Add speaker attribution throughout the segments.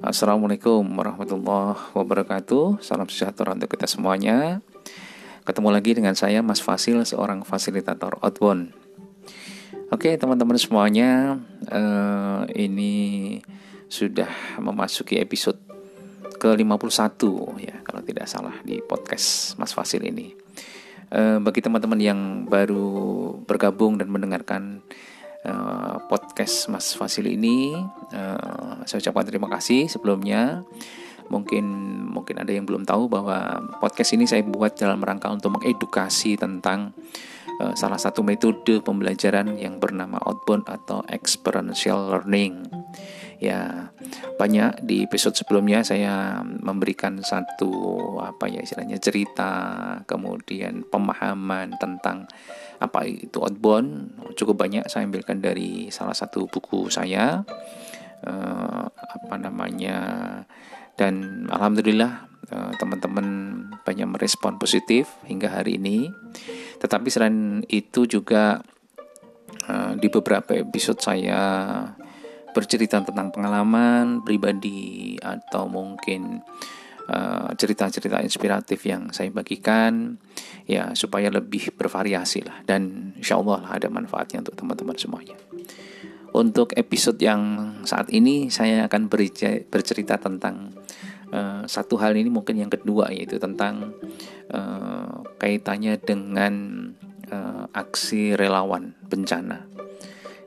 Speaker 1: Assalamualaikum warahmatullahi wabarakatuh. Salam sejahtera untuk kita semuanya. Ketemu lagi dengan saya Mas Fasil Seorang fasilitator outbound. Oke teman-teman semuanya uh, Ini sudah memasuki episode ke-51 ya Kalau tidak salah di podcast Mas Fasil ini. Uh, Bagi teman-teman yang baru bergabung dan mendengarkan uh, podcast Mas Fasil ini. Uh, saya ucapkan terima kasih sebelumnya. Mungkin mungkin ada yang belum tahu bahwa podcast ini saya buat dalam rangka untuk mengedukasi tentang uh, salah satu metode pembelajaran yang bernama outbound atau experiential learning. Ya, banyak di episode sebelumnya saya memberikan satu apa ya istilahnya cerita, kemudian pemahaman tentang apa itu outbound? Cukup banyak saya ambilkan dari salah satu buku saya. Uh, apa namanya? Dan alhamdulillah uh, teman-teman banyak merespon positif hingga hari ini. Tetapi selain itu juga uh, di beberapa episode saya bercerita tentang pengalaman pribadi atau mungkin Eh, cerita-cerita inspiratif yang saya bagikan ya supaya lebih bervariasi lah dan insya Allah ada manfaatnya untuk teman-teman semuanya. Untuk episode yang saat ini saya akan bercerita tentang uh, satu hal ini mungkin yang kedua yaitu tentang uh, kaitannya dengan uh, aksi relawan bencana.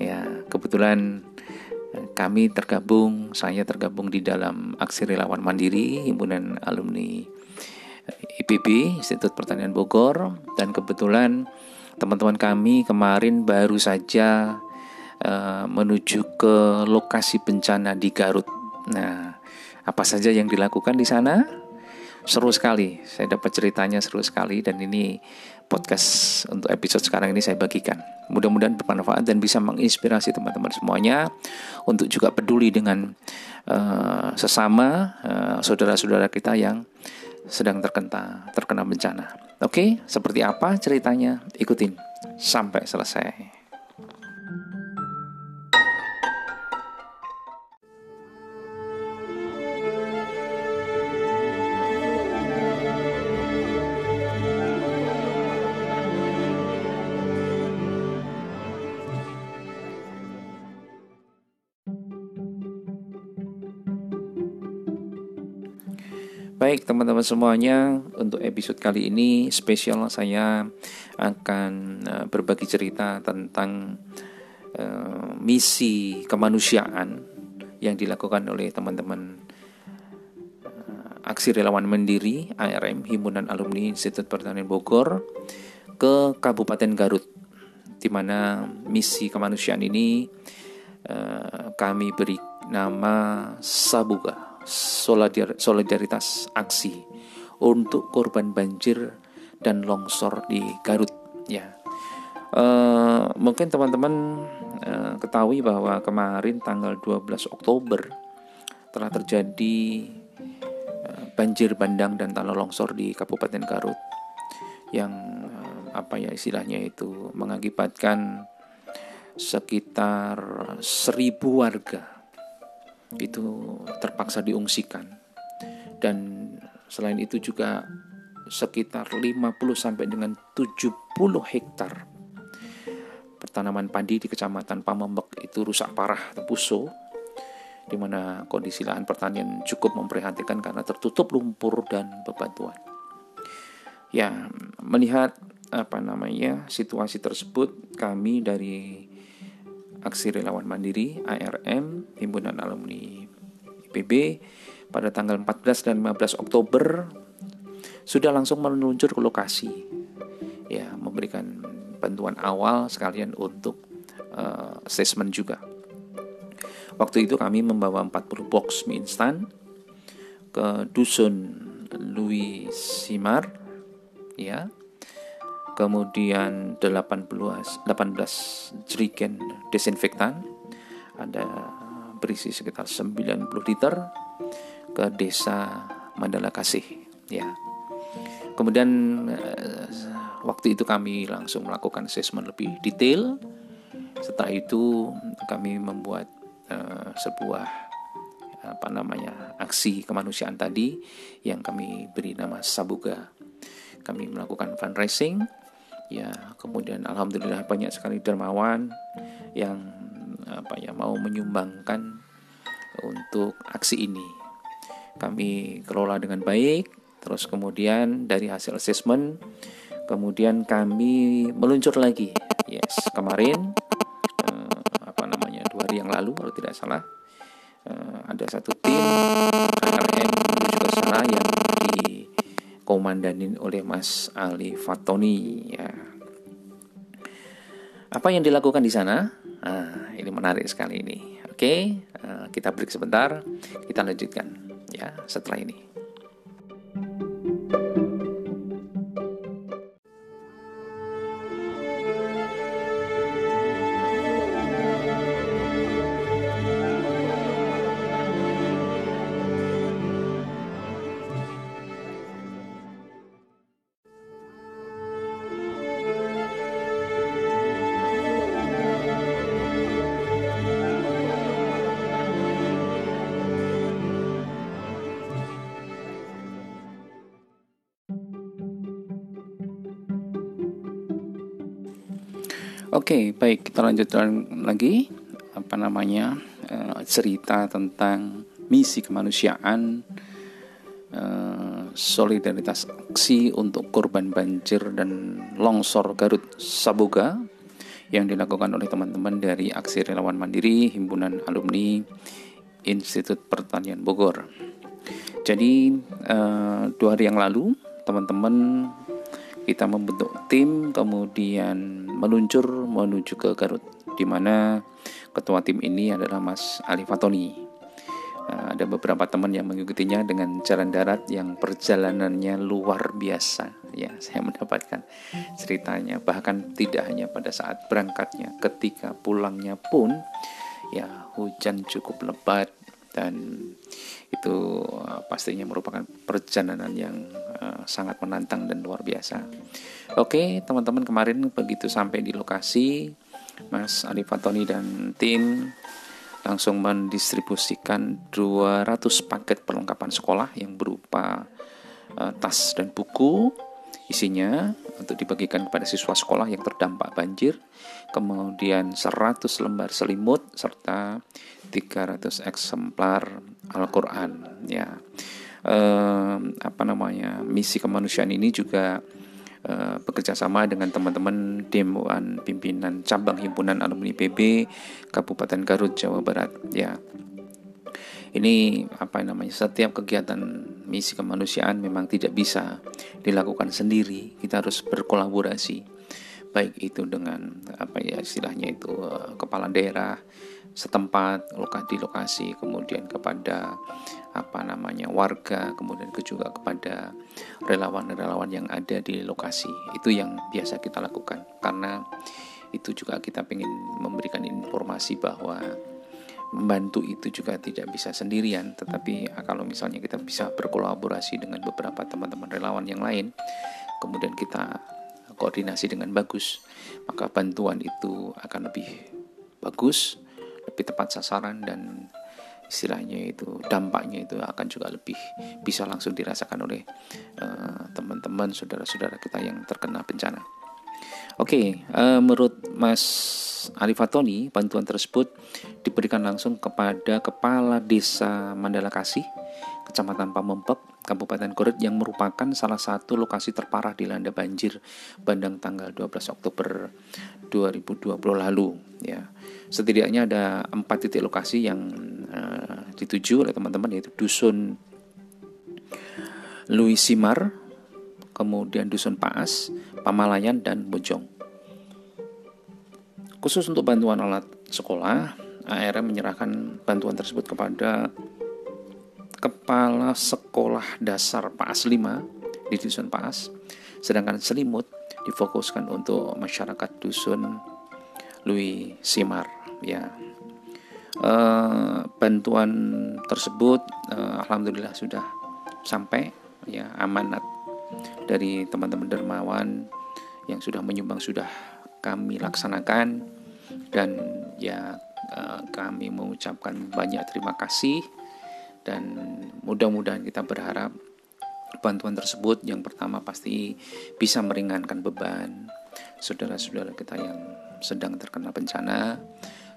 Speaker 1: Ya kebetulan kami tergabung, saya tergabung di dalam aksi relawan mandiri himpunan alumni IPB Institut Pertanian Bogor dan kebetulan teman-teman kami kemarin baru saja uh, menuju ke lokasi bencana di Garut. Nah, apa saja yang dilakukan di sana? Seru sekali. Saya dapat ceritanya seru sekali dan ini podcast untuk episode sekarang ini saya bagikan. Mudah-mudahan bermanfaat dan bisa menginspirasi teman-teman semuanya untuk juga peduli dengan uh, sesama uh, saudara-saudara kita yang sedang terkena terkena bencana. Oke, seperti apa ceritanya? Ikutin sampai selesai. Baik teman-teman semuanya, untuk episode kali ini spesial saya akan uh, berbagi cerita tentang uh, misi kemanusiaan yang dilakukan oleh teman-teman uh, Aksi Relawan Mandiri ARM Himpunan Alumni Institut Pertanian Bogor ke Kabupaten Garut, di mana misi kemanusiaan ini uh, kami beri nama Sabuga solidaritas aksi untuk korban banjir dan longsor di Garut ya. Uh, mungkin teman-teman uh, ketahui bahwa kemarin tanggal 12 Oktober telah terjadi uh, banjir bandang dan tanah longsor di Kabupaten Garut yang apa ya istilahnya itu mengakibatkan sekitar seribu warga itu terpaksa diungsikan dan selain itu juga sekitar 50 sampai dengan 70 hektar pertanaman padi di Kecamatan Pamembek itu rusak parah terpuso di mana kondisi lahan pertanian cukup memprihatinkan karena tertutup lumpur dan bebatuan. Ya, melihat apa namanya situasi tersebut kami dari Aksi Relawan Mandiri ARM Himpunan Alumni IPB pada tanggal 14 dan 15 Oktober sudah langsung meluncur ke lokasi ya memberikan bantuan awal sekalian untuk uh, assessment juga. Waktu itu kami membawa 40 box mie instan ke dusun Louis Simar ya kemudian 18 18 jerigen desinfektan. Ada berisi sekitar 90 liter ke desa Mandala Kasih ya. Kemudian eh, waktu itu kami langsung melakukan assessment lebih detail. Setelah itu kami membuat uh, sebuah apa namanya aksi kemanusiaan tadi yang kami beri nama Sabuga. Kami melakukan fundraising ya kemudian alhamdulillah banyak sekali dermawan yang apa ya mau menyumbangkan untuk aksi ini. Kami kelola dengan baik, terus kemudian dari hasil assessment kemudian kami meluncur lagi. Yes, kemarin eh, apa namanya dua hari yang lalu kalau tidak salah uh, ada satu tim ARM menuju ke sana yang dikomandanin oleh Mas Ali Fatoni ya. Apa yang dilakukan di sana? Nah, ini menarik sekali ini. Oke, uh, kita break sebentar, kita lanjutkan ya setelah ini. Oke, okay, baik kita lanjutkan lagi apa namanya uh, cerita tentang misi kemanusiaan uh, solidaritas aksi untuk korban banjir dan longsor Garut Saboga yang dilakukan oleh teman-teman dari Aksi Relawan Mandiri Himpunan Alumni Institut Pertanian Bogor. Jadi uh, dua hari yang lalu teman-teman kita membentuk tim kemudian meluncur menuju ke Garut di mana ketua tim ini adalah Mas Ali Fatoni. Nah, ada beberapa teman yang mengikutinya dengan jalan darat yang perjalanannya luar biasa. Ya, saya mendapatkan ceritanya. Bahkan tidak hanya pada saat berangkatnya, ketika pulangnya pun ya hujan cukup lebat dan itu uh, pastinya merupakan perjalanan yang uh, sangat menantang dan luar biasa. Oke, teman-teman kemarin begitu sampai di lokasi, Mas Ali Fatoni dan tim langsung mendistribusikan 200 paket perlengkapan sekolah yang berupa uh, tas dan buku isinya untuk dibagikan kepada siswa sekolah yang terdampak banjir, kemudian 100 lembar selimut serta 300 eksemplar Al-Qur'an ya. Eh, apa namanya? Misi kemanusiaan ini juga eh, bekerja sama dengan teman-teman Dewan Pimpinan Cabang Himpunan Alumni PB Kabupaten Garut Jawa Barat ya ini apa namanya setiap kegiatan misi kemanusiaan memang tidak bisa dilakukan sendiri kita harus berkolaborasi baik itu dengan apa ya istilahnya itu uh, kepala daerah setempat lokasi lokasi kemudian kepada apa namanya warga kemudian juga kepada relawan-relawan yang ada di lokasi. Itu yang biasa kita lakukan. Karena itu juga kita ingin memberikan informasi bahwa membantu itu juga tidak bisa sendirian. Tetapi ah, kalau misalnya kita bisa berkolaborasi dengan beberapa teman-teman relawan yang lain kemudian kita koordinasi dengan bagus maka bantuan itu akan lebih bagus lebih tepat sasaran dan istilahnya itu dampaknya itu akan juga lebih bisa langsung dirasakan oleh uh, teman-teman saudara-saudara kita yang terkena bencana. Oke, okay, uh, eh, menurut Mas Arifatoni, bantuan tersebut diberikan langsung kepada Kepala Desa Mandala Kasih, Kecamatan Pamempek, Kabupaten Garut yang merupakan salah satu lokasi terparah dilanda banjir bandang tanggal 12 Oktober 2020 lalu. Ya, setidaknya ada empat titik lokasi yang uh, dituju oleh teman-teman yaitu dusun Louis Simar, kemudian Dusun Paas, Pamalayan, dan Bojong. Khusus untuk bantuan alat sekolah, ARM menyerahkan bantuan tersebut kepada Kepala Sekolah Dasar Paas 5 di Dusun Paas, sedangkan selimut difokuskan untuk masyarakat Dusun Louis Simar. Ya, e, bantuan tersebut e, alhamdulillah sudah sampai ya amanat dari teman-teman dermawan yang sudah menyumbang sudah kami laksanakan dan ya eh, kami mengucapkan banyak terima kasih dan mudah-mudahan kita berharap bantuan tersebut yang pertama pasti bisa meringankan beban saudara-saudara kita yang sedang terkena bencana.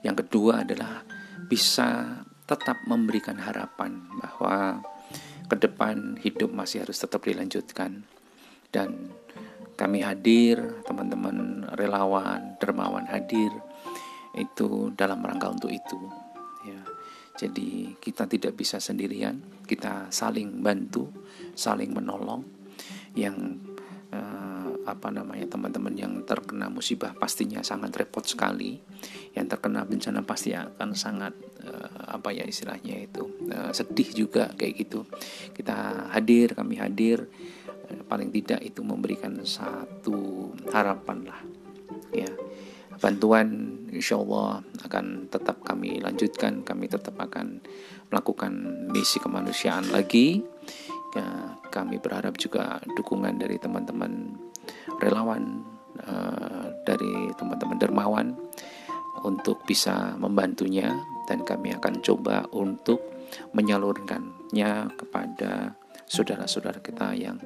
Speaker 1: Yang kedua adalah bisa tetap memberikan harapan bahwa ke depan hidup masih harus tetap dilanjutkan. Dan kami hadir, teman-teman relawan, dermawan hadir itu dalam rangka untuk itu. Ya jadi kita tidak bisa sendirian kita saling bantu saling menolong. Yang eh, apa namanya teman-teman yang terkena musibah pastinya sangat repot sekali. Yang terkena bencana pasti akan sangat eh, apa ya istilahnya itu eh, sedih juga kayak gitu. Kita hadir kami hadir eh, paling tidak itu memberikan satu harapan lah ya. Bantuan insya Allah akan tetap kami lanjutkan kami tetap akan melakukan misi kemanusiaan lagi ya, kami berharap juga dukungan dari teman-teman relawan uh, dari teman-teman dermawan untuk bisa membantunya dan kami akan coba untuk menyalurkannya kepada saudara-saudara kita yang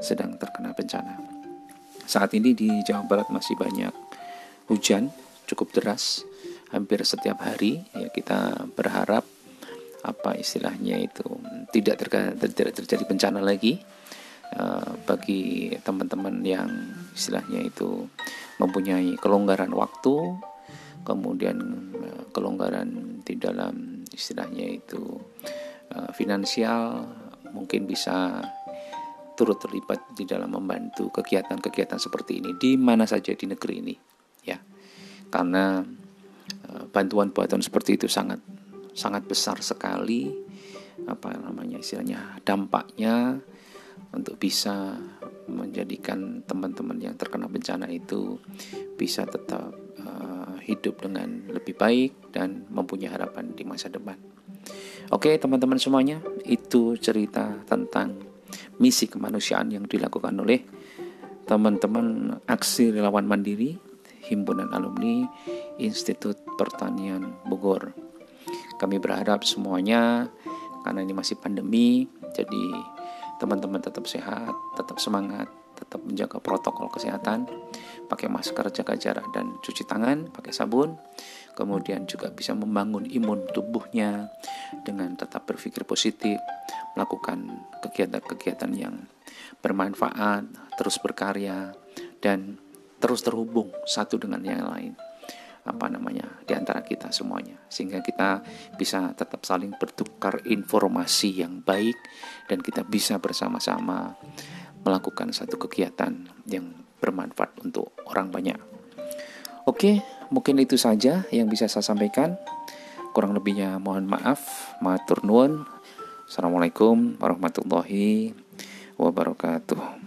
Speaker 1: sedang terkena bencana. Saat ini di Jawa Barat masih banyak hujan cukup deras hampir setiap hari ya kita berharap apa istilahnya itu tidak terjadi bencana lagi uh, bagi teman-teman yang istilahnya itu mempunyai kelonggaran waktu kemudian uh, kelonggaran di dalam istilahnya itu uh, finansial mungkin bisa turut terlibat di dalam membantu kegiatan-kegiatan seperti ini di mana saja di negeri ini karena eh, bantuan-bantuan seperti itu sangat sangat besar sekali apa namanya istilahnya dampaknya untuk bisa menjadikan teman-teman yang terkena bencana itu bisa tetap uh, hidup dengan lebih baik dan mempunyai harapan di masa depan. Oke, teman-teman semuanya, itu cerita tentang misi kemanusiaan yang dilakukan oleh teman-teman aksi relawan mandiri Himpunan Alumni Institut Pertanian Bogor. Kami berharap semuanya karena ini masih pandemi, jadi teman-teman tetap sehat, tetap semangat, tetap menjaga protokol kesehatan, pakai masker, jaga jarak dan cuci tangan, pakai sabun. Kemudian juga bisa membangun imun tubuhnya dengan tetap berpikir positif, melakukan kegiatan-kegiatan yang bermanfaat, terus berkarya dan terus terhubung satu dengan yang lain apa namanya di antara kita semuanya sehingga kita bisa tetap saling bertukar informasi yang baik dan kita bisa bersama-sama melakukan satu kegiatan yang bermanfaat untuk orang banyak. Oke, mungkin itu saja yang bisa saya sampaikan. Kurang lebihnya mohon maaf. Matur nuwun. Assalamualaikum warahmatullahi wabarakatuh.